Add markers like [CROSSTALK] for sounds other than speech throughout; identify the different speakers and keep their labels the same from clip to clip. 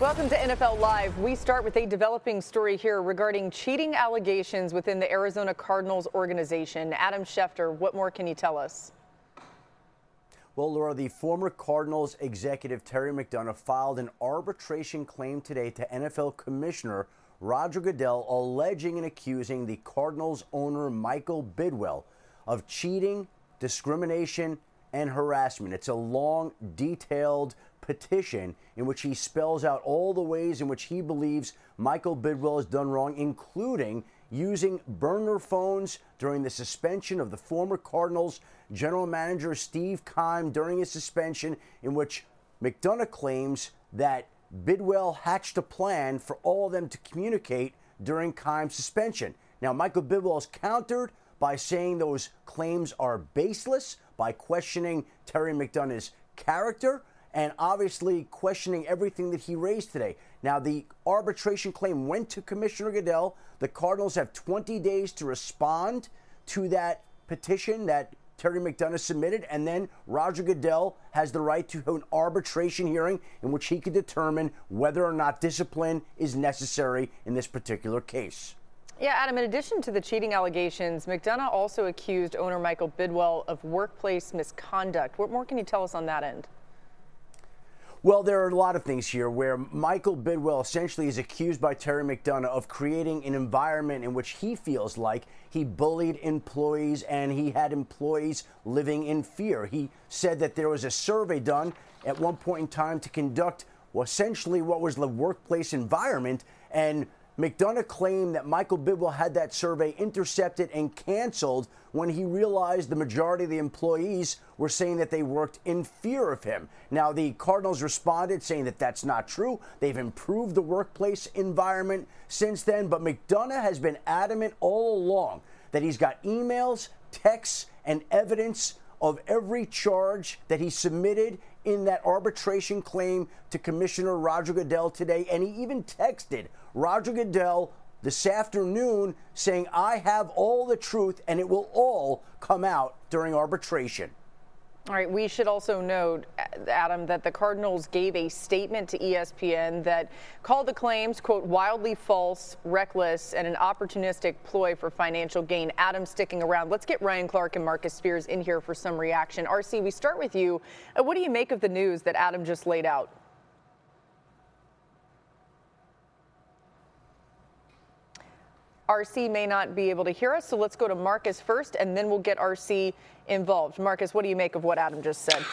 Speaker 1: Welcome to NFL Live. We start with a developing story here regarding cheating allegations within the Arizona Cardinals organization. Adam Schefter, what more can you tell us?
Speaker 2: Well, Laura, the former Cardinals executive Terry McDonough filed an arbitration claim today to NFL Commissioner Roger Goodell, alleging and accusing the Cardinals owner Michael Bidwill of cheating, discrimination, and harassment. It's a long, detailed petition in which he spells out all the ways in which he believes Michael Bidwill has done wrong, including using burner phones during the suspension of the former Cardinals general manager Steve Keim during his suspension, in which McDonough claims that Bidwill hatched a plan for all of them to communicate during Keim's suspension. Now, Michael Bidwill has countered by saying those claims are baseless, by questioning Terry McDonough's character and obviously questioning everything that he raised today. Now, the arbitration claim went to Commissioner Goodell. The Cardinals have 20 days to respond to that petition that Terry McDonough submitted, and then Roger Goodell has the right to an arbitration hearing in which he can determine whether or not discipline is necessary in this particular case.
Speaker 1: Yeah, Adam, in addition to the cheating allegations, McDonough also accused owner Michael Bidwill of workplace misconduct. What more can you tell us on that end?
Speaker 2: Well, there are a lot of things here where Michael Bidwill essentially is accused by Terry McDonough of creating an environment in which he feels like he bullied employees and he had employees living in fear. He said that there was a survey done at one point in time to conduct essentially what was the workplace environment and McDonough claimed that Michael Bidwill had that survey intercepted and canceled when he realized the majority of the employees were saying that they worked in fear of him. Now, the Cardinals responded saying that that's not true. They've improved the workplace environment since then, but McDonough has been adamant all along that he's got emails, texts, and evidence of every charge that he submitted in that arbitration claim to Commissioner Roger Goodell today. And he even texted Roger Goodell this afternoon saying, I have all the truth and it will all come out during arbitration.
Speaker 1: All right, we should also note, Adam, that the Cardinals gave a statement to ESPN that called the claims, quote, wildly false, reckless, and an opportunistic ploy for financial gain. Adam sticking around. Let's get Ryan Clark and Marcus Spears in here for some reaction. RC, we start with you. Uh, what do you make of the news that Adam just laid out? RC may not be able to hear us, so let's go to Marcus first, and then we'll get RC involved. Marcus, what do you make of what Adam just said?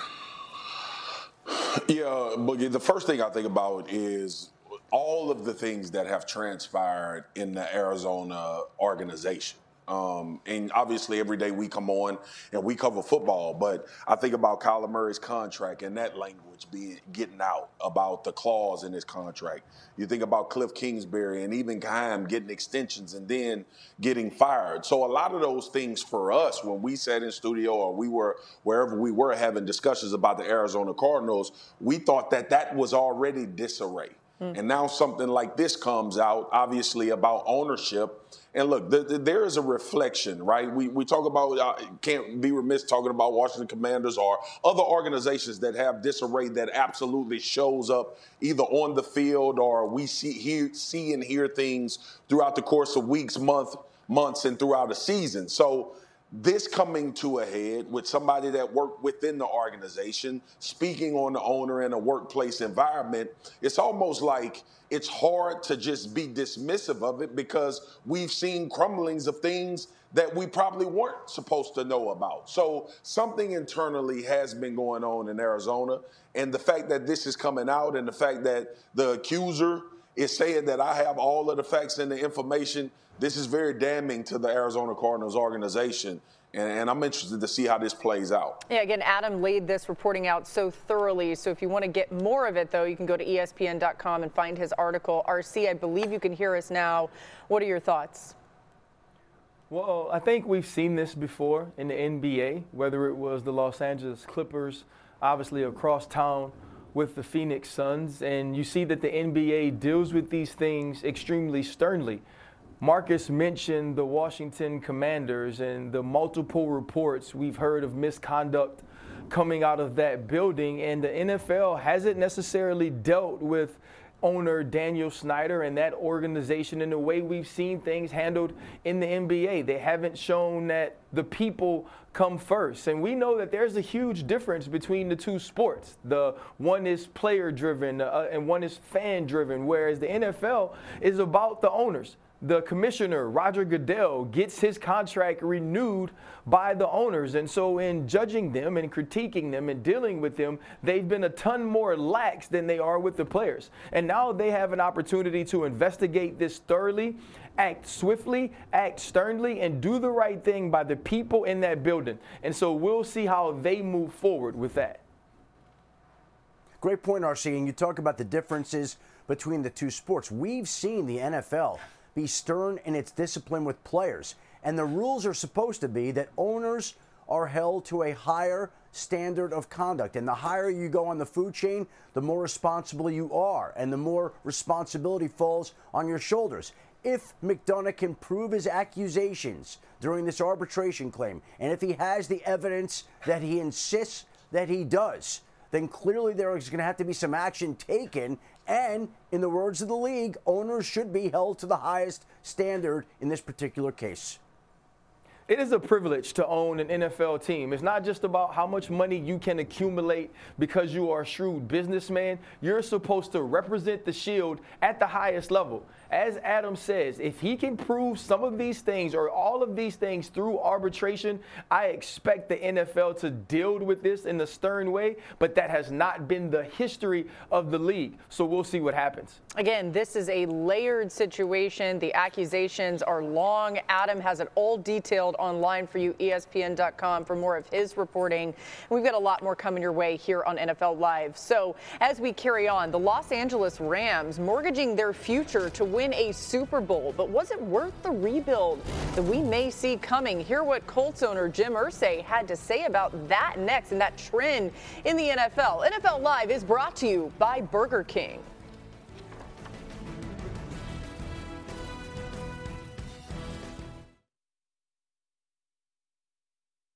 Speaker 3: Yeah, Boogie, the first thing I think about is all of the things that have transpired in the Arizona organization. Um, and obviously, every day we come on and we cover football, but I think about Kyler Murray's contract and that language being getting out about the clause in his contract. You think about Cliff Kingsbury and even Keim getting extensions and then getting fired. So a lot of those things for us when we sat in studio or we were wherever we were having discussions about the Arizona Cardinals, we thought that that was already disarray. Mm. And now something like this comes out, obviously about ownership and look, the, the, there is a reflection, right? We, we talk about, uh, can't be remiss talking about Washington Commanders or other organizations that have disarray that absolutely shows up either on the field or we see, hear, see and hear things throughout the course of weeks, month, months, and throughout a season. So this coming to a head with somebody that worked within the organization speaking on the owner in a workplace environment, it's almost like it's hard to just be dismissive of it because we've seen crumblings of things that we probably weren't supposed to know about. So something internally has been going on in Arizona. And the fact that this is coming out and the fact that the accuser is saying that I have all of the facts and the information this is very damning to the Arizona Cardinals organization. And, and, I'm interested to see how this plays out.
Speaker 1: Yeah, again, Adam laid this reporting out so thoroughly. So if you want to get more of it, though, you can go to ESPN.com and find his article. RC, I believe you can hear us now. What are your thoughts?
Speaker 4: Well, I think we've seen this before in the NBA, whether it was the Los Angeles Clippers, obviously across town with the Phoenix Suns. And you see that the NBA deals with these things extremely sternly. Marcus mentioned the Washington Commanders and the multiple reports we've heard of misconduct coming out of that building. And the NFL hasn't necessarily dealt with owner Daniel Snyder and that organization in the way we've seen things handled in the NBA. They haven't shown that the people come first. And we know that there's a huge difference between the two sports. The one is player driven uh, and one is fan driven, whereas the NFL is about the owners the commissioner, Roger Goodell, gets his contract renewed by the owners. And so, in judging them and critiquing them and dealing with them, they've been a ton more lax than they are with the players. And now they have an opportunity to investigate this thoroughly, act swiftly, act sternly, and do the right thing by the people in that building. And so, we'll see how they move forward with that.
Speaker 2: Great point, RC. And you talk about the differences between the two sports. We've seen the NFL be stern in its discipline with players. And the rules are supposed to be that owners are held to a higher standard of conduct. And the higher you go on the food chain, the more responsible you are, and the more responsibility falls on your shoulders. If McDonough can prove his accusations during this arbitration claim, and if he has the evidence that he insists that he does, then clearly there is going to have to be some action taken. And in the words of the league, owners should be held to the highest standard in this particular case.
Speaker 4: It is a privilege to own an NFL team. It's not just about how much money you can accumulate because you are a shrewd businessman. You're supposed to represent the shield at the highest level as Adam says, if he can prove some of these things or all of these things through arbitration, I expect the NFL to deal with this in a stern way, but that has not been the history of the league. So we'll see what happens.
Speaker 1: Again, this is a layered situation. The accusations are long. Adam has it all detailed online for you, ESPN.com, for more of his reporting. We've got a lot more coming your way here on NFL Live. So as we carry on, the Los Angeles Rams mortgaging their future to win win a Super Bowl, but was it worth the rebuild that we may see coming? Hear what Colts owner Jim Irsay had to say about that next and that trend in the NFL. NFL Live is brought to you by Burger King.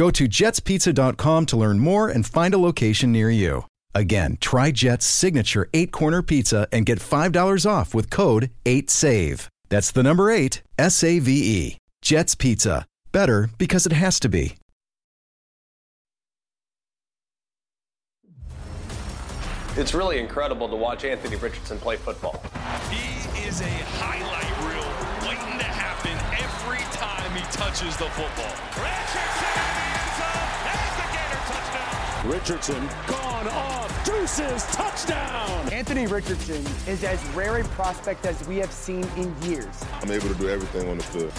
Speaker 5: Go to jetspizza.com to learn more and find a location near you. Again, try Jet's signature eight corner pizza and get $5 off with code 8SAVE. That's the number eight, S A V E. Jet's Pizza. Better because it has to be.
Speaker 6: It's really incredible to watch Anthony Richardson play football.
Speaker 7: He is a highlight reel waiting to happen every time he touches the football. Richardson!
Speaker 8: Richardson gone off. Deuces touchdown.
Speaker 9: Anthony Richardson is as rare a prospect as we have seen in years.
Speaker 10: I'm able to do everything on the field.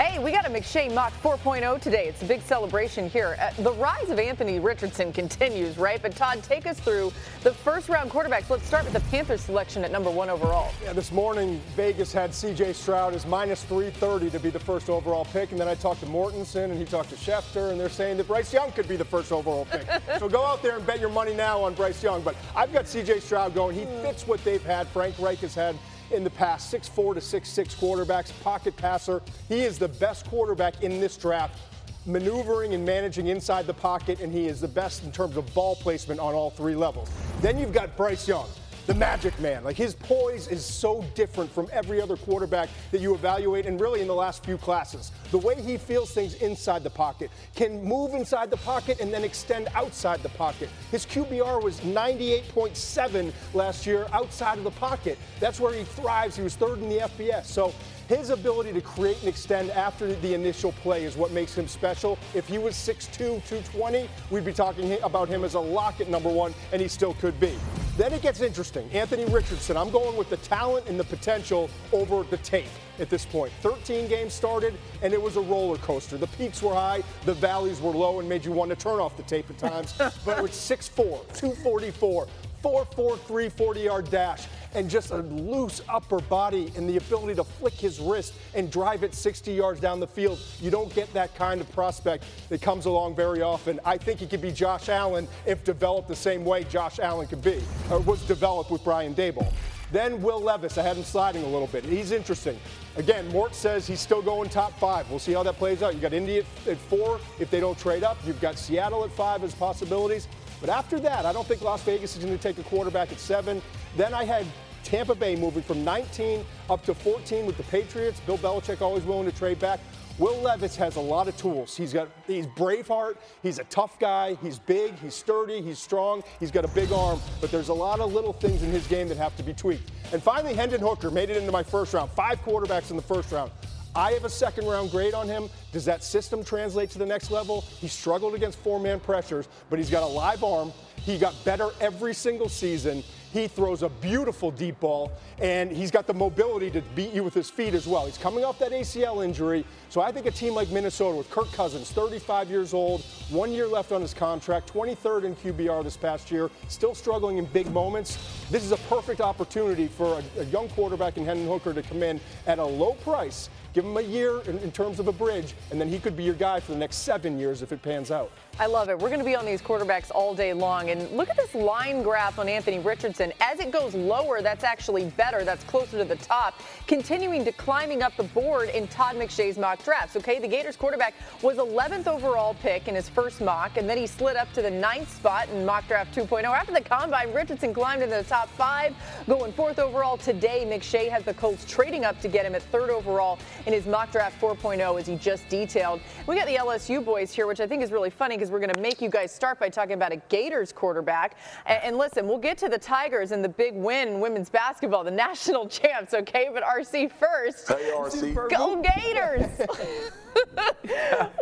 Speaker 1: Hey, we got a McShay Mock 4.0 today. It's a big celebration here. Uh, the rise of Anthony Richardson continues, right? But Todd, take us through the first round quarterbacks. Let's start with the Panthers selection at number one overall.
Speaker 11: Yeah, this morning Vegas had C.J. Stroud as minus 330 to be the first overall pick, and then I talked to Mortensen and he talked to Schefter, and they're saying that Bryce Young could be the first overall pick. [LAUGHS] so go out there and bet your money now on Bryce Young. But I've got C.J. Stroud going. He fits what they've had. Frank Reich has had in the past, 6'4 to 6'6 quarterbacks, pocket passer. He is the best quarterback in this draft, maneuvering and managing inside the pocket, and he is the best in terms of ball placement on all three levels. Then you've got Bryce Young. The magic man. Like his poise is so different from every other quarterback that you evaluate, and really in the last few classes. The way he feels things inside the pocket, can move inside the pocket and then extend outside the pocket. His QBR was 98.7 last year outside of the pocket. That's where he thrives. He was third in the FBS. So his ability to create and extend after the initial play is what makes him special. If he was 6'2, 220, we'd be talking about him as a lock at number one, and he still could be. Then it gets interesting. Anthony Richardson, I'm going with the talent and the potential over the tape at this point. 13 games started, and it was a roller coaster. The peaks were high, the valleys were low, and made you want to turn off the tape at times. but it was 6'4, 244, 443 40 yard dash and just a loose upper body and the ability to flick his wrist and drive it 60 yards down the field. You don't get that kind of prospect that comes along very often. I think he could be Josh Allen if developed the same way Josh Allen could be, or was developed with Brian Daboll. Then Will Levis, I had him sliding a little bit. He's interesting. Again, Mort says he's still going top five. We'll see how that plays out. You've got Indy at, at four if they don't trade up. You've got Seattle at five as possibilities. But after that, I don't think Las Vegas is going to take a quarterback at seven. Then I had Tampa Bay moving from 19 up to 14 with the Patriots. Bill Belichick always willing to trade back. Will Levis has a lot of tools. He's got he's Braveheart. He's a tough guy. He's big. He's sturdy. He's strong. He's got a big arm. But there's a lot of little things in his game that have to be tweaked. And finally, Hendon Hooker made it into my first round. Five quarterbacks in the first round. I have a second round grade on him. Does that system translate to the next level? He struggled against four man pressures, but he's got a live arm. He got better every single season. He throws a beautiful deep ball, and he's got the mobility to beat you with his feet as well. He's coming off that ACL injury. So I think a team like Minnesota with Kirk Cousins, 35 years old, one year left on his contract, 23rd in QBR this past year, still struggling in big moments. This is a perfect opportunity for a, a young quarterback in Hendon Hooker to come in at a low price Give him a year in, in, terms of a bridge, and then he could be your guy for the next seven years if it pans out.
Speaker 1: I love it. We're going to be on these quarterbacks all day long. And look at this line graph on Anthony Richardson. As it goes lower, that's actually better. That's closer to the top. Continuing to climbing up the board in Todd McShay's mock drafts. Okay, the Gators quarterback was 11th overall pick in his first mock, and then he slid up to the ninth spot in mock draft 2.0. After the combine, Richardson climbed into the top five, going fourth overall today. McShay has the Colts trading up to get him at third overall in his mock draft 4.0, as he just detailed. We got the LSU boys here, which I think is really funny because we're going to make you guys start by talking about a Gators quarterback. And, and listen, we'll get to the Tigers and the big win in women's basketball, the national [LAUGHS] champs, okay? But RC first.
Speaker 3: Hey, RC.
Speaker 1: Go Gators! [LAUGHS]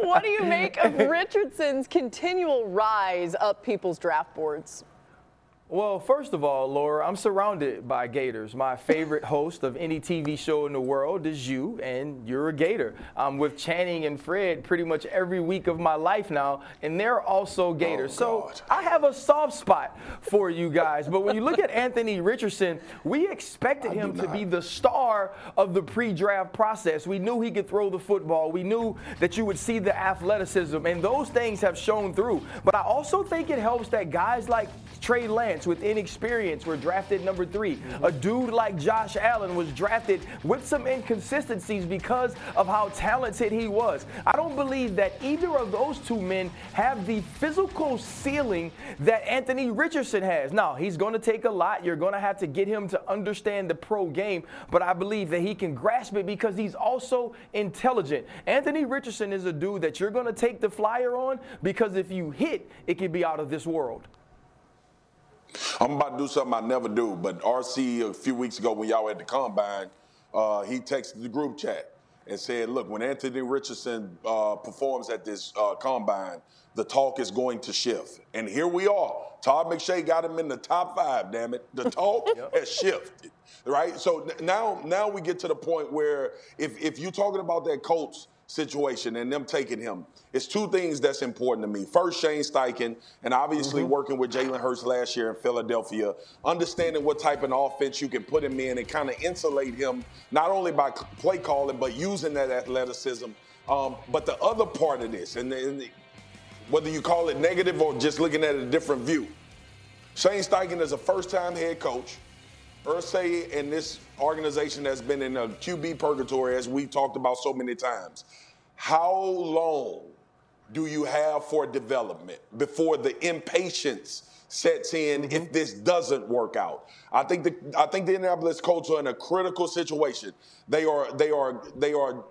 Speaker 1: what do you make of Richardson's continual rise up people's draft boards?
Speaker 4: Well, first of all, Laura, I'm surrounded by Gators. My favorite [LAUGHS] host of any TV show in the world is you, and you're a Gator. I'm with Channing and Fred pretty much every week of my life now, and they're also Gators.
Speaker 3: Oh,
Speaker 4: so I have a soft spot for you guys. But when you look at Anthony Richardson, we expected him to be the star of the pre draft process. We knew he could throw the football, we knew that you would see the athleticism, and those things have shown through. But I also think it helps that guys like Trey Lance, with inexperience were drafted number 3 mm-hmm. A dude like Josh Allen was drafted with some inconsistencies because of how talented he was. I don't believe that either of those two men have the physical ceiling that Anthony Richardson has. Now, he's going to take a lot. You're going to have to get him to understand the pro game, but I believe that he can grasp it because he's also intelligent. Anthony Richardson is a dude that you're going to take the flyer on because if you hit, it can be out of this world.
Speaker 3: I'm about to do something I never do, but RC a few weeks ago when y'all were at the combine, uh, he texted the group chat and said, "Look, when Anthony Richardson uh, performs at this uh, combine, the talk is going to shift." And here we are. Todd McShay got him in the top five. Damn it, the talk [LAUGHS] yep. has shifted, right? So now, now we get to the point where if if you're talking about that Colts situation and them taking him. It's two things that's important to me. First, Shane Steichen, and obviously mm-hmm. working with Jalen Hurts last year in Philadelphia, understanding what type of offense you can put him in and kind of insulate him, not only by play calling, but using that athleticism. Um, but the other part of this, and, and whether you call it negative or just looking at a different view, Shane Steichen is a first time head coach. Irsay and this organization has been in a QB purgatory, as we've talked about so many times. How long do you have for development before the impatience sets in mm-hmm. if this doesn't work out. I think the I think the Indianapolis Colts are in a critical situation. They are they are they are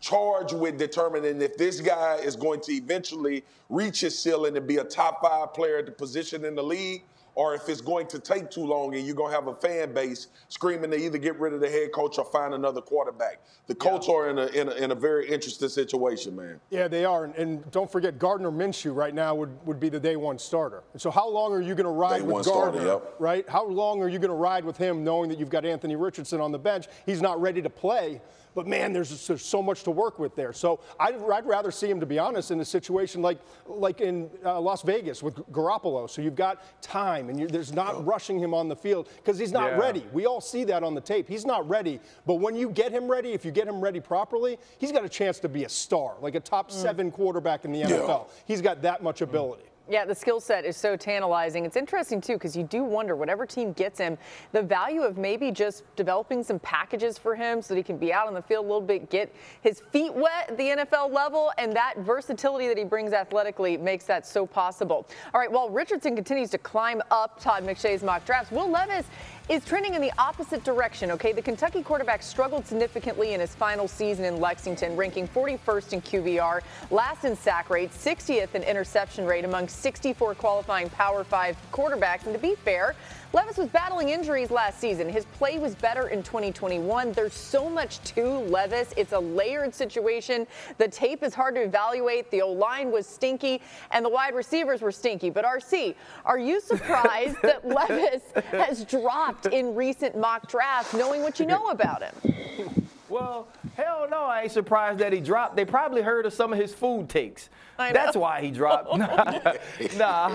Speaker 3: charged with determining if this guy is going to eventually reach his ceiling and be a top five player at the position in the league or if it's going to take too long and you're going to have a fan base screaming to either get rid of the head coach or find another quarterback. The Colts yeah. are in a, in a, in, a, very interesting situation, man.
Speaker 11: Yeah, they are. And, and, don't forget, Gardner Minshew right now would, would be the day one starter. And so how long are you going to ride day with Gardner, starter, yep. right? How long are you going to ride with him knowing that you've got Anthony Richardson on the bench? He's not ready to play. But man, there's, there's so much to work with there. So I'd, I'd rather see him, to be honest, in a situation like like in uh, Las Vegas with Garoppolo. So you've got time, and there's not rushing him on the field because he's not yeah. ready. We all see that on the tape. He's not ready. But when you get him ready, if you get him ready properly, he's got a chance to be a star, like a top mm. seven quarterback in the NFL. Yeah. He's got that much ability.
Speaker 1: Yeah, the skill set is so tantalizing. It's interesting, too, because you do wonder, whatever team gets him, the value of maybe just developing some packages for him so that he can be out on the field a little bit, get his feet wet at the NFL level, and that versatility that he brings athletically makes that so possible. All right, while Richardson continues to climb up Todd McShay's mock drafts, Will Levis is trending in the opposite direction, okay? The Kentucky quarterback struggled significantly in his final season in Lexington, ranking 41st in QBR, last in sack rate, 60th in interception rate among 64 qualifying Power 5 quarterbacks. And to be fair, Levis was battling injuries last season. His play was better in 2021. There's so much to Levis. It's a layered situation. The tape is hard to evaluate. The O line was stinky, and the wide receivers were stinky. But RC, are you surprised [LAUGHS] that Levis has dropped in recent mock drafts, knowing what you know about him?
Speaker 4: Well, hell no, I ain't surprised that he dropped. They probably heard of some of his food takes. That's why he dropped. [LAUGHS] nah. [LAUGHS] nah.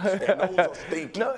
Speaker 4: no,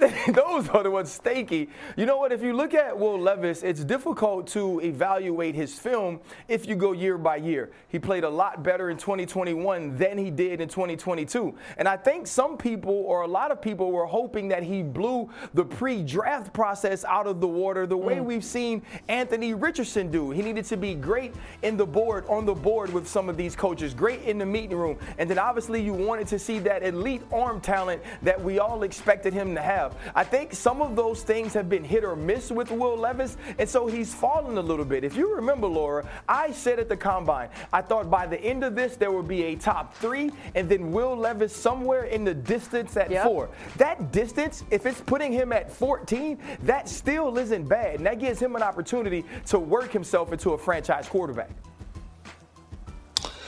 Speaker 4: [LAUGHS] those are the ones stinky. You know what? If you look at Will Levis, it's difficult to evaluate his film if you go year by year. He played a lot better in 2021 than he did in 2022. And I think some people, or a lot of people, were hoping that he blew the pre draft process out of the water the way mm. we've seen Anthony Richardson do. He needed to be great in the board, on the board with some of these coaches, great in the meeting room. And then obviously you wanted to see that elite arm talent that we all expected him to have have. I think some of those things have been hit or miss with Will Levis, and so he's fallen a little bit. If you remember, Laura, I said at the combine, I thought by the end of this there would be a top three, and then Will Levis somewhere in the distance at yep. four. That distance, if it's putting him at 14, that still isn't bad, and that gives him an opportunity to work himself into a franchise quarterback.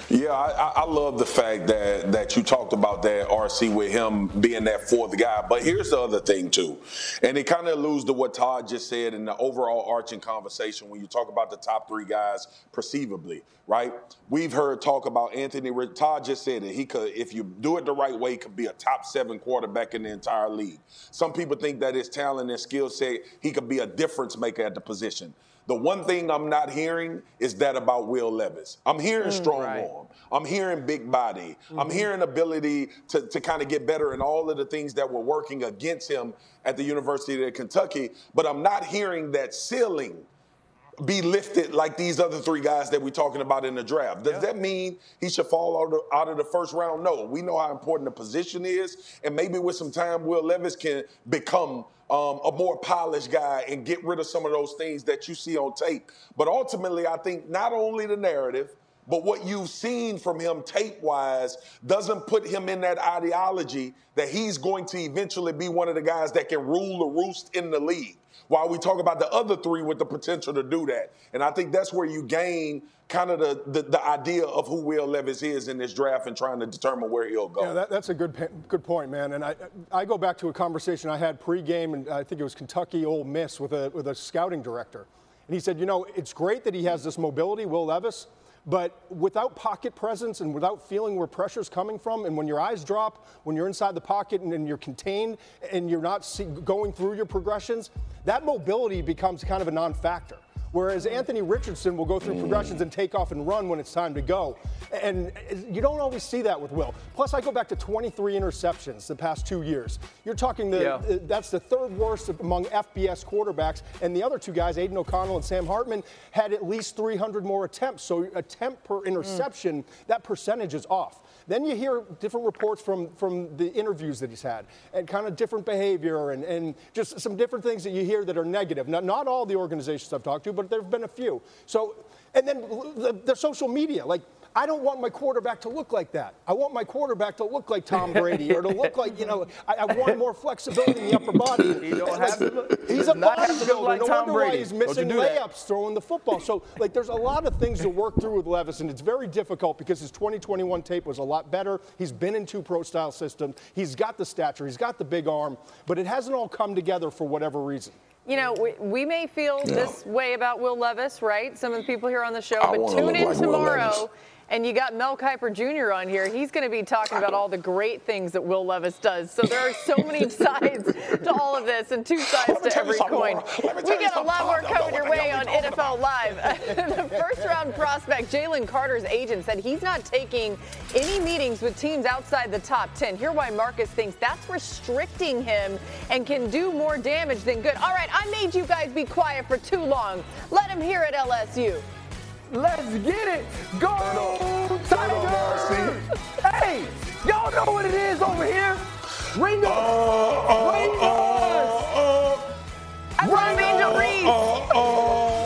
Speaker 3: Yeah, I, I, love the fact that that you talked about that RC with him being that fourth guy. But here's the other thing too, and it kind of alludes to what Todd just said in the overall arching conversation when you talk about the top three guys perceivably, right? We've heard talk about Anthony. Todd just said that he could, if you do it the right way, could be a top seven quarterback in the entire league. Some people think that his talent and skill set, he could be a difference maker at the position. The one thing I'm not hearing is that about Will Levis. I'm hearing mm, strong right. arm. I'm hearing big body. Mm-hmm. I'm hearing ability to, to kind of get better in all of the things that were working against him at the University of Kentucky. But I'm not hearing that ceiling be lifted like these other three guys that we're talking about in the draft. Does yeah. that mean he should fall out of, out of the first round? No. We know how important the position is, and maybe with some time, Will Levis can become um, a more polished guy and get rid of some of those things that you see on tape. But ultimately, I think not only the narrative, but what you've seen from him tape wise doesn't put him in that ideology that he's going to eventually be one of the guys that can rule the roost in the league. While we talk about the other three with the potential to do that. And I think that's where you gain kind of the, the, the, idea of who Will Levis is in this draft and trying to determine where he'll go.
Speaker 11: Yeah, that, that's a good good point, man. And I I go back to a conversation I had pregame, and I think it was Kentucky Ole Miss with a with a scouting director, and he said, you know, it's great that he has this mobility, Will Levis. But without pocket presence and without feeling where pressure's coming from, and when your eyes drop, when you're inside the pocket and, and you're contained and you're not see, going through your progressions, that mobility becomes kind of a non factor. Whereas hmm. Anthony Richardson will go through hmm. progressions and take off and run when it's time to go. And you don't always see that with Will. Plus, I go back to 23 interceptions the past two years. You're talking the
Speaker 4: Yeah.
Speaker 11: that's the third worst among FBS quarterbacks, and the other two guys, Aidan O'Connell and Sam Hartman, had at least 300 more attempts. So attempt per hmm. interception, that percentage is off. Then you hear different reports from, from the interviews that he's had and kind of different behavior and, and just some different things that you hear that are negative. Not, not all the organizations I've talked to, but there have been a few. So, and then the, the social media, like, I don't want my quarterback to look like that. I want my quarterback to look like Tom Brady or to look like, you know, I, I want more flexibility in the upper body. [LAUGHS]
Speaker 4: He don't have to look-
Speaker 11: he's a
Speaker 4: does not have to look
Speaker 11: bodybuilder.
Speaker 4: like
Speaker 11: no
Speaker 4: Tom
Speaker 11: wonder why he's missing
Speaker 4: do that.
Speaker 11: layups throwing the football. So, like, there's a lot of things to work through with Levis, and it's very difficult because his 2021 tape was a lot better. He's been in two pro style systems. He's got the stature, he's got the big arm, but it hasn't all come together for whatever reason.
Speaker 1: You know, we, we may feel
Speaker 11: Yeah.
Speaker 1: this way about Will Levis, right? Some of the people here on the show,
Speaker 3: I
Speaker 1: but tune in
Speaker 3: like
Speaker 1: tomorrow. And you got Mel Kiper Jr. on here. He's going to be talking about all the great things that Will Levis does. So there are so [LAUGHS] many sides to all of this and two sides to every coin.
Speaker 3: Laura. Let me
Speaker 1: We got a lot more coming your way on NFL Live. [LAUGHS] the first round prospect, Jalen Carter's agent, said he's not taking any meetings with teams outside the top 10. Hear why Marcus thinks that's restricting him and can do more damage than good. All right, I made you guys be quiet for too long. Let him hear it, LSU.
Speaker 4: Let's get it. Go Tigers! Hey, y'all know what it is over here. Ring us. Uh, uh, Ring uh, us.
Speaker 1: I love Angel Reese.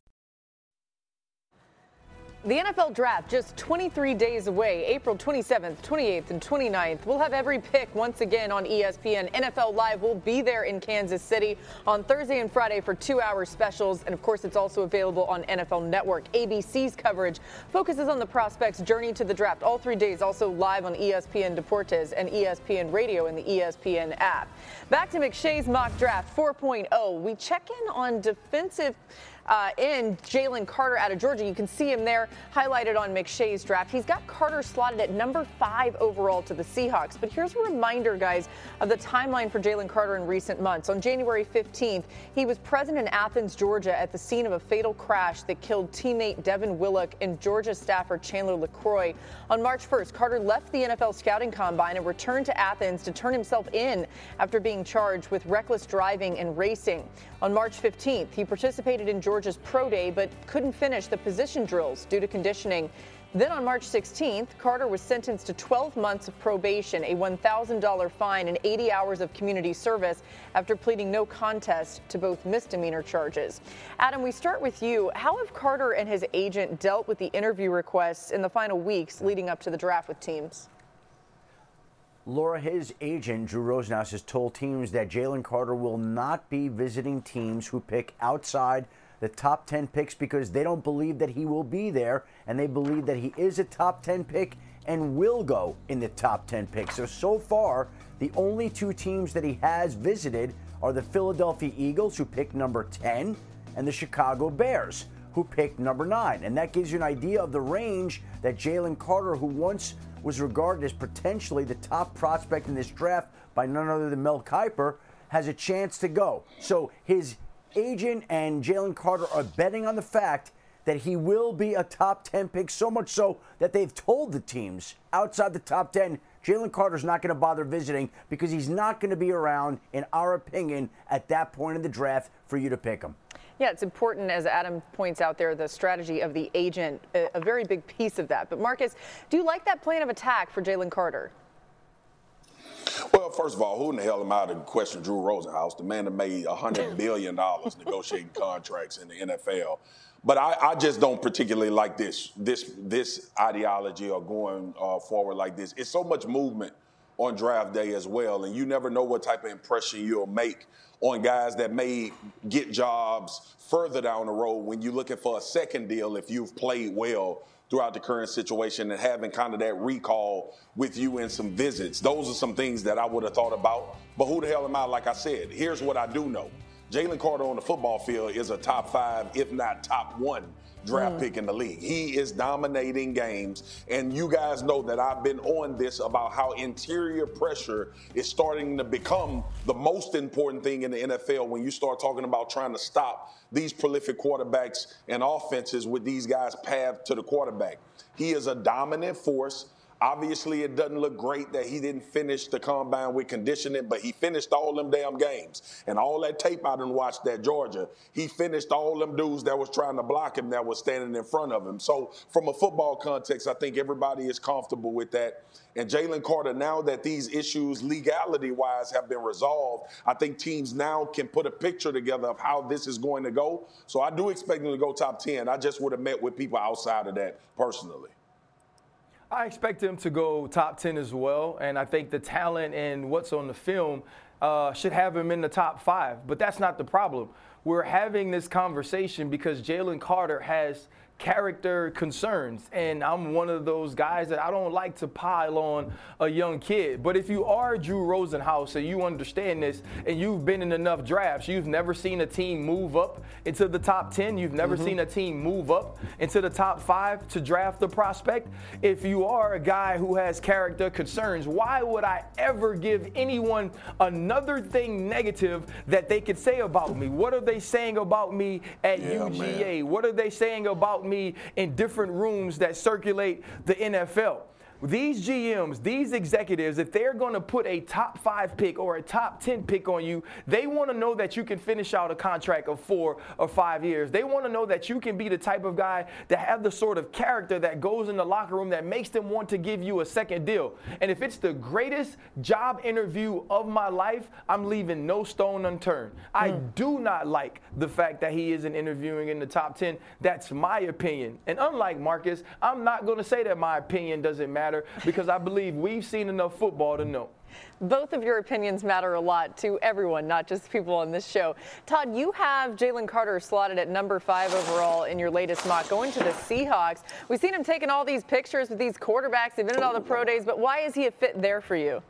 Speaker 1: The NFL draft just 23 days away, April 27th, 28th, and 29th. We'll have every pick once again on ESPN. NFL Live will be there in Kansas City on Thursday and Friday for two hour specials. And of course, it's also available on NFL Network. ABC's coverage focuses on the prospects' journey to the draft all three days, also live on ESPN Deportes and ESPN Radio and the ESPN app. Back to McShay's mock draft 4.0. We check in on defensive uh, in Jalen Carter out of Georgia. You can see him there highlighted on McShay's draft. He's got Carter slotted at number five overall to the Seahawks. But here's a reminder, guys, of the timeline for Jalen Carter in recent months. On January 15th, he was present in Athens, Georgia at the scene of a fatal crash that killed teammate Devin Willock and Georgia staffer Chandler LaCroix. On March 1st, Carter left the NFL scouting combine and returned to Athens to turn himself in after being charged with reckless driving and racing. On March 15th, he participated in Georgia's pro day but couldn't finish the position drills due to conditioning. Then on March 16th, Carter was sentenced to 12 months of probation, a $1,000 fine, and 80 hours of community service after pleading no contest to both misdemeanor charges. Adam, we start with you. How have Carter and his agent dealt with the interview requests in the final weeks leading up to the draft with teams?
Speaker 2: Laura, his agent, Drew Rosenhaus, has told teams that Jalen Carter will not be visiting teams who pick outside the top 10 picks because they don't believe that he will be there, and they believe that he is a top 10 pick and will go in the top 10 picks. So, so far, the only two teams that he has visited are the Philadelphia Eagles, who picked number 10, and the Chicago Bears, who picked number 9. And that gives you an idea of the range that Jalen Carter, who once was regarded as potentially the top prospect in this draft by none other than Mel Kiper, has a chance to go. So his agent and Jalen Carter are betting on the fact that he will be a top 10 pick, so much so that they've told the teams outside the top 10 Jalen Carter's not going to bother visiting because he's not going to be around, in our opinion, at that point in the draft for you to pick him.
Speaker 1: Yeah, it's important, as Adam points out there, the strategy of the agent, a, a very big piece of that. But, Marcus, do you like that plan of attack for Jalen Carter?
Speaker 3: Well, first of all, who in the hell am I to question Drew Rosenhaus, the man that made $100 [LAUGHS] billion negotiating contracts in the NFL? But I, I, just don't particularly like this this this ideology or going uh, forward like this. It's so much movement on draft day as well, and you never know what type of impression you'll make on guys that may get jobs further down the road when you're looking for a second deal if you've played well throughout the current situation and having kind of that recall with you and some visits. Those are some things that I would have thought about. But who the hell am I? Like I said, here's what I do know. Jalen Carter on the football field is a top five, if not top one draft mm. pick in the league. He is dominating games. And you guys know that I've been on this about how interior pressure is starting to become the most important thing in the NFL when you start talking about trying to stop these prolific quarterbacks and offenses with these guys' path to the quarterback. He is a dominant force. Obviously, it doesn't look great that he didn't finish the combine with conditioning, but he finished all them damn games. And all that tape I didn't watch that Georgia, he finished all them dudes that was trying to block him that was standing in front of him. So, from a football context, I think everybody is comfortable with that. And Jalen Carter, now that these issues, legality wise, have been resolved, I think teams now can put a picture together of how this is going to go. So I do expect him to go top 10. I just would have met with people outside of that personally.
Speaker 4: I expect him to go top 10 as well. And I think the talent and what's on the film uh, should have him in the top five. But that's not the problem. We're having this conversation because Jalen Carter has – character concerns. And I'm one of those guys that I don't like to pile on a young kid. But if you are Drew Rosenhaus and you understand this and you've been in enough drafts, you've never seen a team move up into the top 10, you've never mm-hmm. seen a team move up into the top five to draft a prospect. If you are a guy who has character concerns, why would I ever give anyone another thing negative that they could say about me? What are they saying about me at yeah, UGA? Man. What are they saying about me? Me in different rooms that circulate the NFL these GMs, these executives, if they're going to put a top five pick or a top 10 pick on you, they want to know that you can finish out a contract of four or five years. They want to know that you can be the type of guy that have the sort of character that goes in the locker room that makes them want to give you a second deal. And if it's the greatest job interview of my life, I'm leaving no stone unturned. Mm. I hmm. do not like the fact that he isn't interviewing in the top 10. That's my opinion. And unlike Marcus, I'm not going to say that my opinion doesn't matter matter because I believe we've seen enough football to know.
Speaker 1: Both of your opinions matter a lot to everyone, not just people on this show. Todd, you have Jalen Carter slotted at number five overall in your latest mock, going to the Seahawks. We've seen him taking all these pictures with these quarterbacks. They've been at all the pro days, but why is he a fit there for you?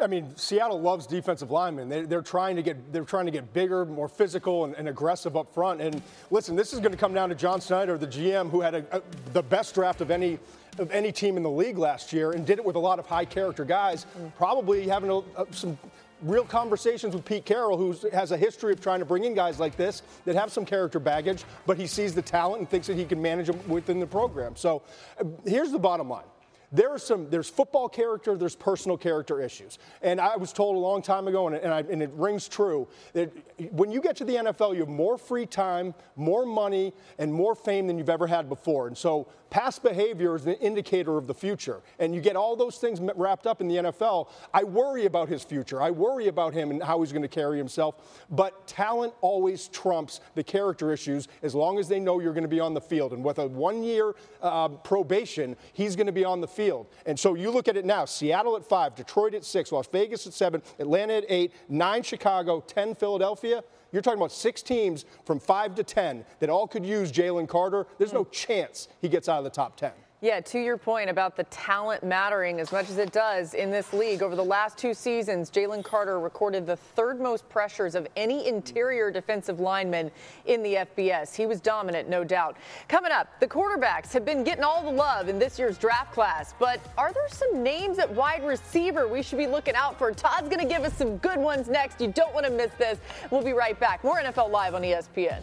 Speaker 11: I mean, Seattle loves defensive linemen. They, are trying to get they're trying to get bigger, more physical, and, and, aggressive up front. And listen, this is going to come down to John Schneider, the GM, who had a, a, the best draft of any of any team in the league last year and did it with a lot of high character guys. Mm. Probably having a, a, some real conversations with Pete Carroll, who has a history of trying to bring in guys like this that have some character baggage, but he sees the talent and thinks that he can manage them within the program. So uh, here's the bottom line there are some there's football character there's personal character issues. And i was told a long time ago and, and, I, and, it rings true that when you get to the nfl you have more free time more money and more fame than you've ever had before. And so past behavior is an indicator of the future. And you get all those things wrapped up in the nfl i worry about his future. I worry about him and how he's going to carry himself. But talent always trumps the character issues as long as they know you're going to be on the field. And with a one year uh, probation he's going to be on the field field. And so you look at it now Seattle at five, Detroit at six, Las Vegas at seven, Atlanta at eight, nine Chicago, 10 Philadelphia. You're talking about six teams from five to 10 that all could use Jalen Carter. There's hmm. no chance he gets out of the top 10.
Speaker 1: Yeah, to your point about the talent mattering as much as it does in this league, over the last two seasons, Jalen Carter recorded the third most pressures of any interior defensive lineman in the FBS. He was dominant, no doubt. Coming up, the quarterbacks have been getting all the love in this year's draft class, but are there some names at wide receiver we should be looking out for? Todd's going to give us some good ones next. You don't want to miss this. We'll be right back. More NFL Live on ESPN.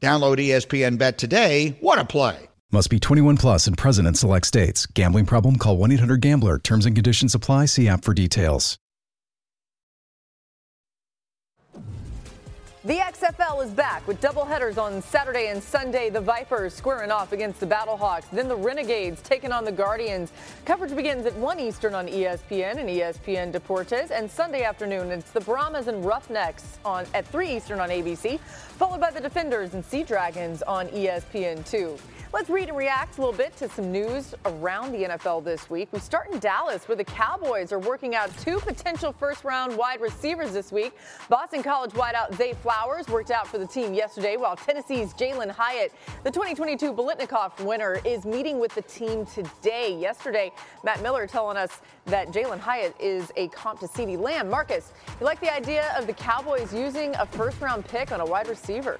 Speaker 12: Download ESPN Bet today. What a play!
Speaker 5: Must be 21 plus and present in select states. Gambling problem? Call 1 800 GAMBLER. Terms and conditions apply. See app for details.
Speaker 1: The XFL is back with doubleheaders on Saturday and Sunday. The Vipers squaring off against the Battlehawks, then the Renegades taking on the Guardians. Coverage begins at 1 Eastern on ESPN and ESPN Deportes, and Sunday afternoon it's the Brahmas and Roughnecks on at 3 Eastern on ABC, followed by the Defenders and Sea Dragons on ESPN2. Let's read and react a little bit to some news around the NFL this week. We start in Dallas, where the Cowboys are working out two potential first round wide receivers this week. Boston College wideout Zay Flowers worked out for the team yesterday, while Tennessee's Jalen Hyatt, the 2022 Biletnikoff winner, is meeting with the team today. Yesterday, Matt Miller telling us that Jalen Hyatt is a comp to CeeDee Lamb. Marcus, you like the idea of the Cowboys using a first round pick on a wide receiver?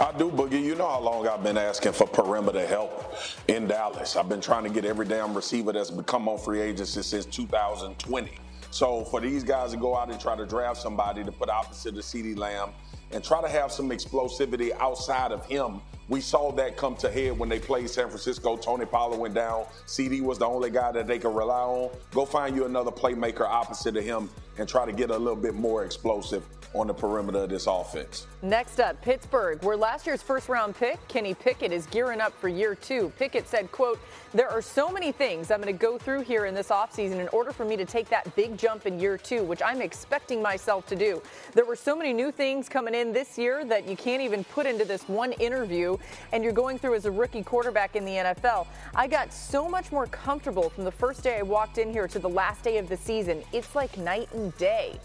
Speaker 3: I do, Boogie. You know how long I've been asking for perimeter help in Dallas. I've been trying to get every damn receiver that's become on free agency since 2020. So for these guys to go out and try to draft somebody to put opposite of CeeDee Lamb and try to have some explosivity outside of him, we saw that come to head when they played San Francisco. Tony Pollard went down. CeeDee was the only guy that they could rely on. Go find you another playmaker opposite of him and try to get a little bit more explosive on the perimeter of this offense.
Speaker 1: Next up, Pittsburgh, where last year's first round pick, Kenny Pickett, is gearing up for year two. Pickett said, quote, there are so many things I'm going to go through here in this offseason in order for me to take that big jump in year two, which I'm expecting myself to do. There were so many new things coming in this year that you can't even put into this one interview, and you're going through as a rookie quarterback in the NFL. I got so much more comfortable from the first day I walked in here to the last day of the season. It's like night and day.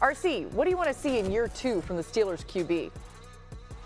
Speaker 1: RC, what do you want to see in year two from the Steelers QB?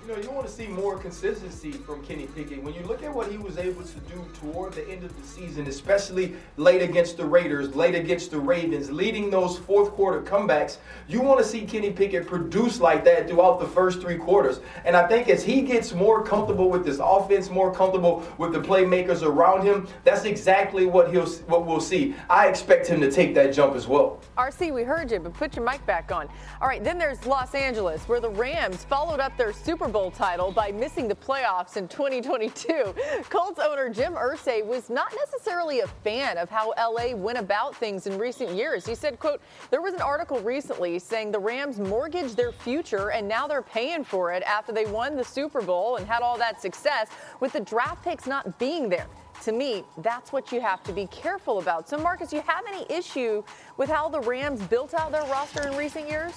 Speaker 4: You know, you want to see more consistency from Kenny Pickett. When you look at what he was able to do toward the end of the season, especially late against the Raiders, late against the Ravens, leading those fourth quarter comebacks, you want to see Kenny Pickett produce like that throughout the first three quarters. And I think as he gets more comfortable with this offense, more comfortable with the playmakers around him, that's exactly what he'll what we'll see. I expect him to take that jump as well.
Speaker 1: RC, we heard you, but put your mic back on. All right, then there's Los Angeles, where the Rams followed up their Super Bowl Bowl title by missing the playoffs in 2022. Colts owner Jim Irsay was not necessarily a fan of how LA went about things in recent years. He said, quote, there was an article recently saying the Rams mortgaged their future and now they're paying for it after they won the Super Bowl and had all that success with the draft picks not being there to me, that's what you have to be careful about. So, Marcus, you have any issue with how the Rams built out their roster in recent years?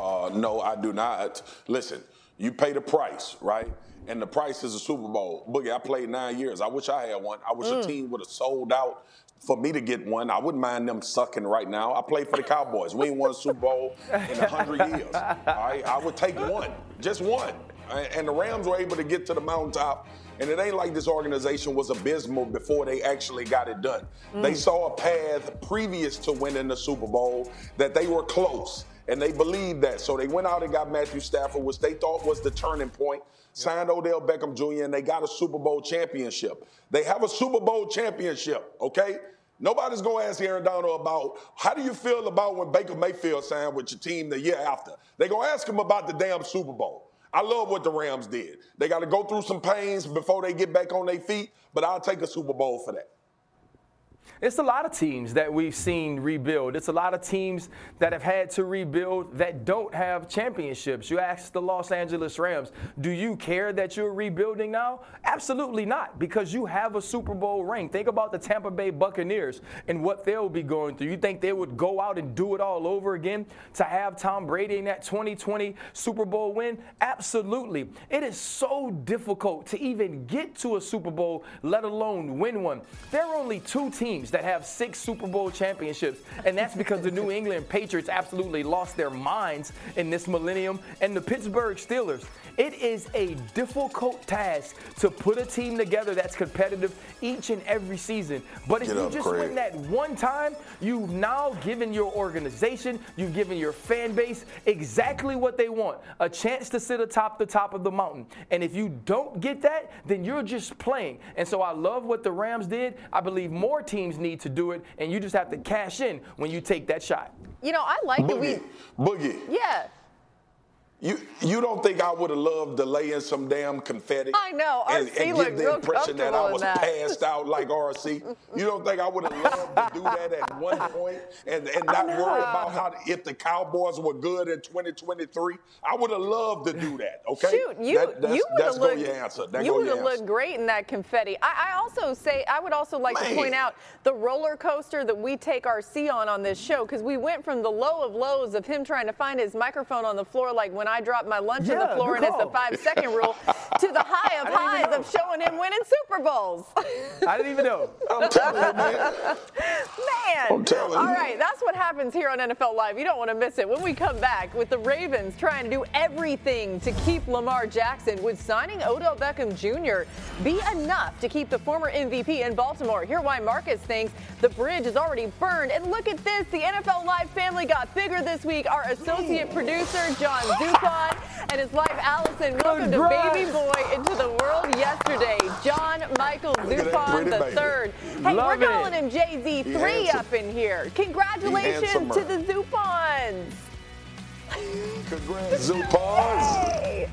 Speaker 3: Uh, no, I do not. Listen, you pay the price, right? And the price is a Super Bowl. Boogie, I played nine years. I wish I had one. I wish mm. a team would have sold out for me to get one. I wouldn't mind them sucking right now. I played for the Cowboys. We ain't won a Super Bowl in a hundred years. All right, I would take one, just one. And the Rams were able to get to the mountaintop. And it ain't like this organization was abysmal before they actually got it done. Mm. They saw a path previous to winning the Super Bowl that they were close and they believed that. So they went out and got Matthew Stafford, which they thought was the turning point. Signed Odell Beckham Jr. and they got a Super Bowl championship. They have a Super Bowl championship, okay? Nobody's gonna ask Aaron Donald about how do you feel about when Baker Mayfield signed with your team the year after. They're gonna ask him about the damn Super Bowl. I love what the Rams did. They got to go through some pains before they get back on their feet, but I'll take a Super Bowl for that.
Speaker 4: It's a lot of teams that we've seen rebuild. It's a lot of teams that have had to rebuild that don't have championships. You ask the Los Angeles Rams, do you care that you're rebuilding now? Absolutely not, because you have a Super Bowl ring. Think about the Tampa Bay Buccaneers and what they'll be going through. You think they would go out and do it all over again to have Tom Brady in that 2020 Super Bowl win? Absolutely. It is so difficult to even get to a Super Bowl, let alone win one. There are only two teams that have six Super Bowl championships, and that's because the New England Patriots absolutely lost their minds in this millennium, and the Pittsburgh Steelers. It is a difficult task to put a team together that's competitive each and every season. But if
Speaker 3: Get
Speaker 4: you
Speaker 3: up,
Speaker 4: just
Speaker 3: Craig.
Speaker 4: win that one time, you've now given your organization, you've given your fan base exactly what they want a chance to sit atop the top of the mountain. And if you don't get that, then you're just playing. And so I love what the Rams did. I believe more teams need to do it, and you just have to cash in when you take that shot.
Speaker 1: You know, I like that we.
Speaker 3: Boogie, Boogie,
Speaker 1: Yeah.
Speaker 3: You you don't think I would have loved to lay in some damn confetti?
Speaker 1: I know.
Speaker 3: And,
Speaker 1: RC
Speaker 3: and
Speaker 1: looked
Speaker 3: give the impression that I was
Speaker 1: that.
Speaker 3: passed out like RC. You don't think I would have loved to do that at one [LAUGHS] point and, and not worry about how if the Cowboys were good in 2023? I would have loved to do that. Okay.
Speaker 1: Shoot, you
Speaker 3: That- that's,
Speaker 1: you would have
Speaker 3: go
Speaker 1: looked.
Speaker 3: your answer. That
Speaker 1: you would have looked great in that confetti. I, I also say I would also like to point out the roller coaster that we take RC on on this show because we went from the low of lows of him trying to find his microphone on the floor, like when I dropped my lunch on the floor
Speaker 4: good
Speaker 1: and it's the five second rule, to the [LAUGHS] high of
Speaker 4: I didn't even
Speaker 1: highs of showing him winning Super Bowls. [LAUGHS]
Speaker 4: I didn't even know.
Speaker 3: I'm telling you, man.
Speaker 1: Man.
Speaker 3: I'm telling
Speaker 1: All
Speaker 3: you.
Speaker 1: right, that's what happens here on NFL Live. You don't want to miss it. When we come back with the Ravens trying to do everything to keep Lamar Jackson, would signing Odell Beckham Jr. be enough to keep the former MVP in Baltimore? Hear why Marcus thinks the bridge is already burned. And look at this. The NFL Live family got bigger this week. Our associate producer, John Zupon, and his wife, Allison, welcomed a baby boy into the world yesterday. John Michael
Speaker 3: at that
Speaker 1: Zupon the third. Hey,
Speaker 4: Love
Speaker 1: we're calling him Jay Z three up in here. Congratulations
Speaker 3: handsomer.
Speaker 1: to the Zupons.
Speaker 3: Congrats, Zupas.
Speaker 1: Hey.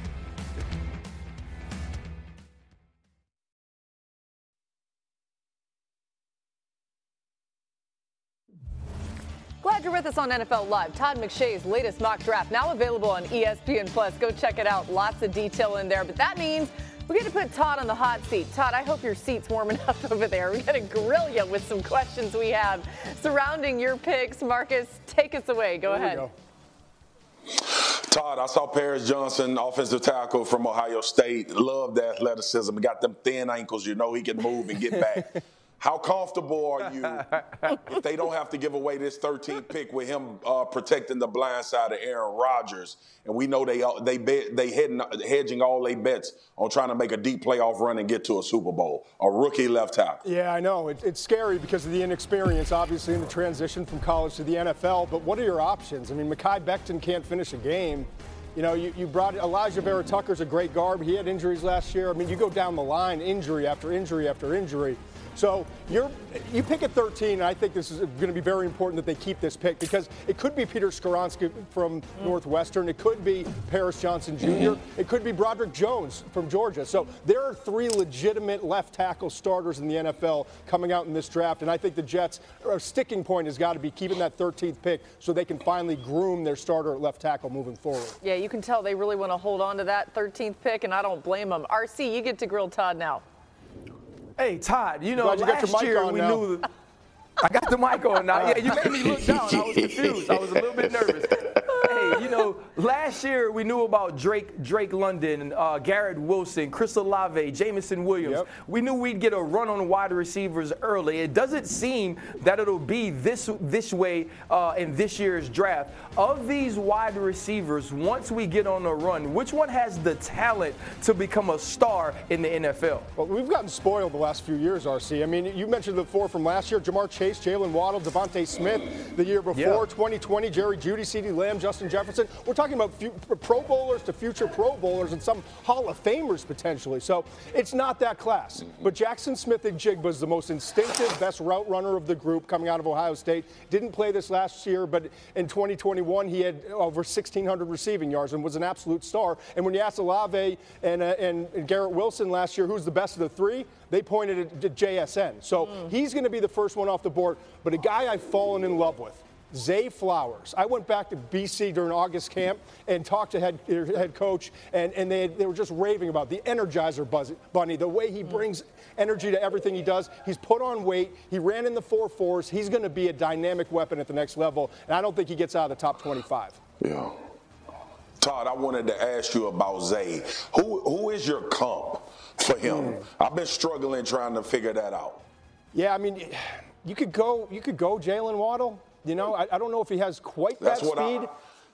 Speaker 1: Glad you're with us on NFL Live. Todd McShay's latest mock draft now available on ESPN Plus. Go check it out. Lots of detail in there. But that means we get to put Todd on the hot seat. Todd, I hope your seat's warm [LAUGHS] enough over there. We got to grill you with some questions we have surrounding your picks. Marcus, take us away. Go
Speaker 11: Here we
Speaker 1: ahead.
Speaker 11: go.
Speaker 3: Todd, I saw Paris Johnson, offensive tackle from Ohio State. Loved the athleticism. He got them thin ankles. You know he can move and get back. [LAUGHS] How comfortable are you [LAUGHS] if they don't have to give away this 13th pick with him uh, protecting the blind side of Aaron Rodgers? And we know they they bet, they heading, hedging all their bets on trying to make a deep playoff run and get to a Super Bowl. A rookie left tackle.
Speaker 11: Yeah, I know. It, it's scary because of the inexperience, obviously, in the transition from college to the NFL. But what are your options? I mean, Mekhi Becton can't finish a game. You know, you, you brought Alijah Vera-Tucker's a great guard. He had injuries last year. I mean, you go down the line, injury after injury after injury. So you're you pick at 13, and I think this is going to be very important that they keep this pick because it could be Peter Skoronski from Northwestern, it could be Paris Johnson Jr., mm-hmm. it could be Broderick Jones from Georgia. So there are three legitimate left tackle starters in the NFL coming out in this draft, and I think the Jets' a sticking point has got to be keeping that 13th pick so they can finally groom their starter at left tackle moving forward.
Speaker 1: Yeah, you can tell they really want to hold on to that 13th pick, and I don't blame them. RC, you get to grill Todd now.
Speaker 4: Hey, Todd, you know,
Speaker 11: Glad you got your
Speaker 4: last
Speaker 11: mic
Speaker 4: year we
Speaker 11: now.
Speaker 4: knew. I got the mic on now. Yeah, you made me look down. I was confused. I was a little bit nervous. Hey, you know, last year we knew about Drake, Drake London, uh, Garrett Wilson, Chris Olave, Jameson Williams.
Speaker 11: Yep.
Speaker 4: We knew we'd get a run on wide receivers early. It doesn't seem that it'll be this this way uh, in this year's draft. Of these wide receivers, once we get on a run, which one has the talent to become a star in the NFL?
Speaker 11: Well, we've gotten spoiled the last few years, RC. I mean, you mentioned the four from last year: Ja'Marr Chase, Jaylen Waddle, DeVonta Smith. The year before,
Speaker 4: Yeah.
Speaker 11: 2020, Jerry Jeudy, CeeDee Lamb, Justin Jefferson. We're talking about few, Pro Bowlers to future Pro Bowlers and some Hall of Famers potentially. So it's not that class. But Jaxon Smith-Njigba was the most instinctive, best route runner of the group coming out of Ohio State. Didn't play this last year, but in 2021 he had over 1,600 receiving yards and was an absolute star. And when you asked Olave and, uh, and, and Garrett Wilson last year, who's the best of the three, they pointed at JSN. So mm. he's going to be the first one off the board. But a guy I've fallen in love with Zay Flowers. I went back to BC during August camp and talked to head, head coach, and, and they, they were just raving about the Energizer buzz, Bunny, the way he brings energy to everything he does. He's put on weight. He ran in the four fours. He's going to be a dynamic weapon at the next level, and I don't think he gets out of the top 25.
Speaker 3: Yeah. Todd, I wanted to ask you about Zay. Who who is your comp for him? Mm. I've been struggling trying to figure that out.
Speaker 11: Yeah, I mean, you could go you could go Jaylen Waddle. You know, I, I don't know if he has quite That's that speed. I,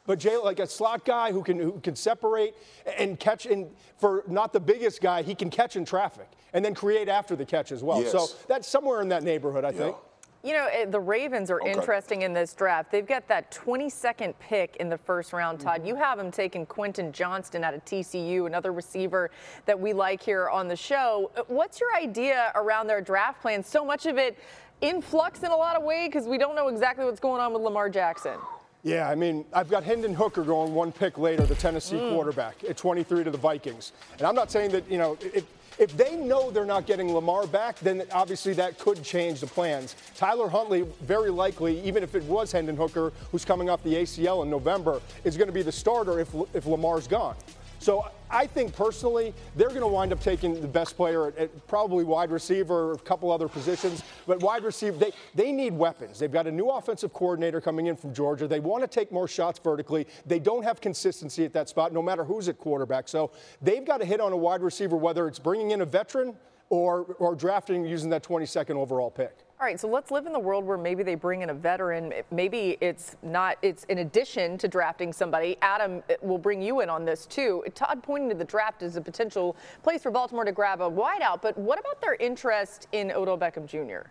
Speaker 11: but Jay, like a slot guy who can who can separate and catch, and for not the biggest guy, he can catch in traffic and then create after the catch as well. Yes. So that's somewhere in that neighborhood, I yeah. think.
Speaker 1: You know, eh, the Ravens are okay. interesting in this draft. They've got that 22nd pick in the first round, Todd. Mm-hmm. You have them taking Quentin Johnston out of TCU, another receiver that we like here on the show. Uh, what's your idea around their draft plan? So much of it in flux in a lot of ways because we don't know exactly what's going on with Lamar Jackson.
Speaker 11: Yeah, I mean, I've got Hendon Hooker going one pick later, the Tennessee mm. quarterback, at 23 to the Vikings. And I'm not saying that, you know, if, if they know they're not getting Lamar back, then obviously that could change the plans. Tyler Huntley, very likely, even if it was Hendon Hooker, who's coming off the ACL in November, is going to be the starter if, if Lamar's gone. So I think personally, they're going to wind up taking the best player at, at, probably wide receiver, or a couple other positions. But wide receiver, they, they need weapons. They've got a new offensive coordinator coming in from Georgia. They want to take more shots vertically. They don't have consistency at that spot, no matter who's at quarterback. So they've got to hit on a wide receiver, whether it's bringing in a veteran or, or drafting using that 22nd overall pick.
Speaker 1: All right, so let's live in the world where maybe they bring in a veteran. Maybe it's not, it's in addition to drafting somebody. Adam eh, will bring you in on this too. Todd pointing to the draft as a potential place for Baltimore to grab a wideout, but what about their interest in Odell Beckham Jr.?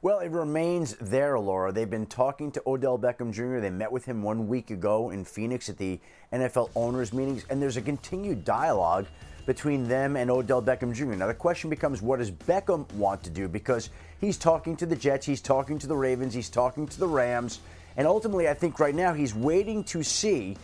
Speaker 2: Well, it remains there, Laura. They've been talking to Odell Beckham Jr. They met with him one week ago in Phoenix at the NFL owners' meetings, and there's a continued dialogue between them and Odell Beckham Jr. Now, the question becomes what does Beckham want to do? Because he's talking to the Jets, he's talking to the Ravens, he's talking to the Rams, and ultimately, I think right now he's waiting to see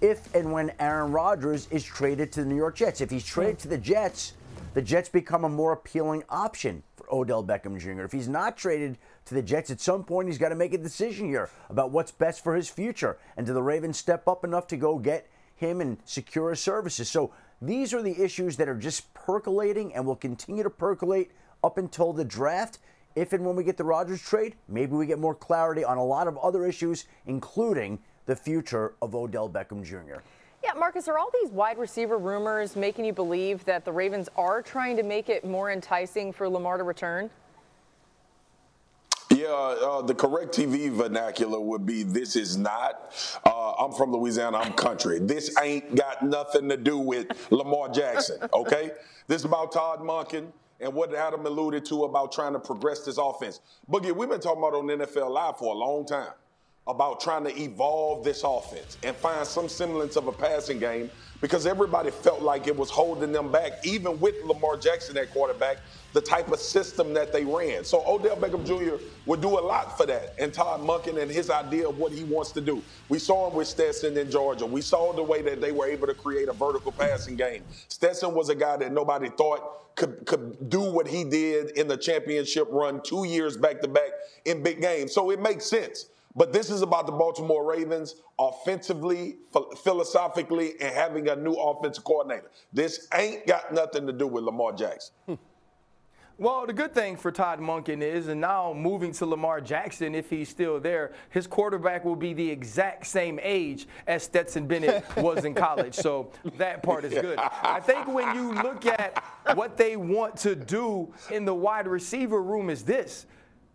Speaker 2: if and when Aaron Rodgers is traded to the New York Jets. If he's traded to the Jets, the Jets become a more appealing option for Odell Beckham Jr. If he's not traded to the Jets, at some point he's got to make a decision here about what's best for his future. And do the Ravens step up enough to go get him and secure his services? So these are the issues that are just percolating and will continue to percolate up until the draft. If and when we get the Rodgers trade, maybe we get more clarity on a lot of other issues, including the future of Odell Beckham Jr.
Speaker 1: Yeah, Marcus, are all these wide receiver rumors making you believe that the Ravens are trying to make it more enticing for Lamar to return?
Speaker 3: Yeah, uh, the correct TV vernacular would be this is not, uh, I'm from Louisiana, I'm country. This ain't got nothing to do with Lamar Jackson, okay? this is about Todd Monken and what Adam alluded to about trying to progress this offense. Boogie, we've been talking about on NFL Live for a long time about trying to evolve this offense and find some semblance of a passing game because everybody felt like it was holding them back, even with Lamar Jackson at quarterback, the type of system that they ran. So Odell Beckham Jr. would do a lot for that. And Todd Monken and his idea of what he wants to do. We saw him with Stetson in Georgia. We saw the way that they were able to create a vertical passing game. Stetson was a guy that nobody thought could, could do what he did in the championship run two years back to back in big games. So it makes sense. But this is about the Baltimore Ravens offensively, philosophically, and having a new offensive coordinator. This ain't got nothing to do with Lamar Jackson. Hmm.
Speaker 4: Well, the good thing for Todd Monken is, and now moving to Lamar Jackson, if he's still there, his quarterback will be the exact same age as Stetson Bennett was in college. So that part is good. I think when you look at what they want to do in the wide receiver room, is this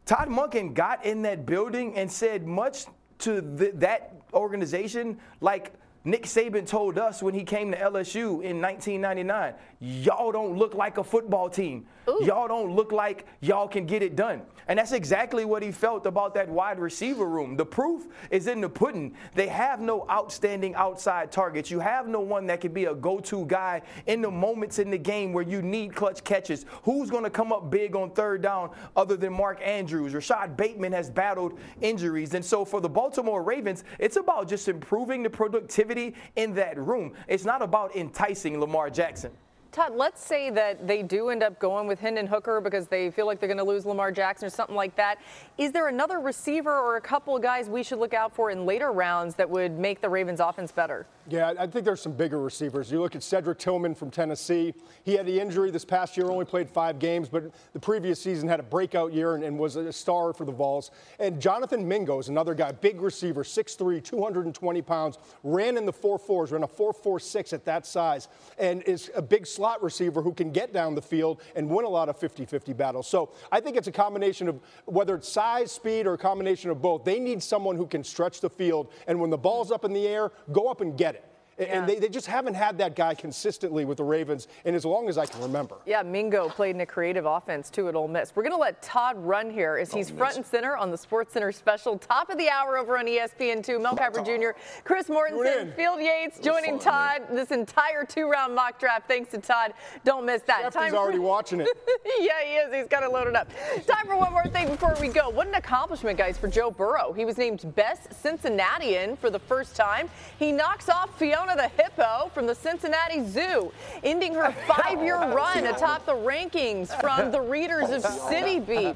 Speaker 4: Todd Monken got in that building and said much to that organization like Nick Saban told us when he came to LSU in 1999, y'all don't look like a football team. Ooh. Y'all don't look like y'all can get it done. And that's exactly what he felt about that wide receiver room. The proof is in the pudding. They have no outstanding outside targets. You have no one that can be a go to guy in the moments in the game where you need clutch catches. Who's going to come up big on third down other than Mark Andrews? Rashod Bateman has battled injuries. And so for the Baltimore Ravens, it's about just improving the productivity in that room. It's not about enticing Lamar Jackson.
Speaker 1: Todd, let's say that they do end up going with Hendon Hooker because they feel like they're going to lose Lamar Jackson or something like that. Is there another receiver or a couple of guys we should look out for in later rounds that would make the Ravens offense better?
Speaker 11: Yeah, I think there's some bigger receivers. You look at Cedric Tillman from Tennessee. He had the injury this past year, only played five games, but the previous season had a breakout year and, and was a star for the Vols. And Jonathan Mingo is another guy, big receiver, 6'3, 220 pounds, ran in the 4'4s, ran a 4'4'6 at that size, and is a big slot receiver who can get down the field and win a lot of 50 50 battles. So I think it's a combination of whether it's size, speed, or a combination of both. They need someone who can stretch the field, and when the ball's up in the air, go up and get it. Yeah. And they, they just haven't had that guy consistently with the Ravens in as long as I can remember.
Speaker 1: Yeah, Mingo played in a creative offense too at Ole Miss. We're going to let Todd run here as oh, he's front and center on the Sports Center special, top of the hour over on ESPN2. Mel Kiper Jr., Chris Mortensen, Field Yates joining fun, Todd man. this entire two-round mock draft. Thanks to Todd. Don't miss that.
Speaker 11: Shefty's Time already watching it. [LAUGHS]
Speaker 1: yeah, he is. He's got it loaded up. Time for one more thing before we go. What an accomplishment, guys, for Joe Burrow. He was named best Cincinnatian for the first time. He knocks off Fiona the hippo from the Cincinnati Zoo, ending her [LAUGHS] oh, five-year run atop the rankings from the readers of [LAUGHS] City Beat.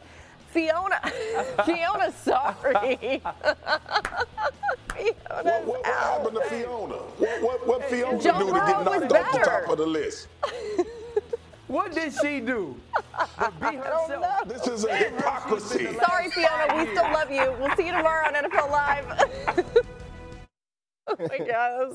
Speaker 1: Fiona, [LAUGHS] Fiona, sorry.
Speaker 3: what, what, what happened to Fiona? What, what, what Fiona Joe do to get knocked off the top of the list?
Speaker 4: What did she do? be herself.
Speaker 3: This is a hypocrisy.
Speaker 1: Sorry, Fiona. We still love you. We'll see you tomorrow on NFL Live. oh my gosh.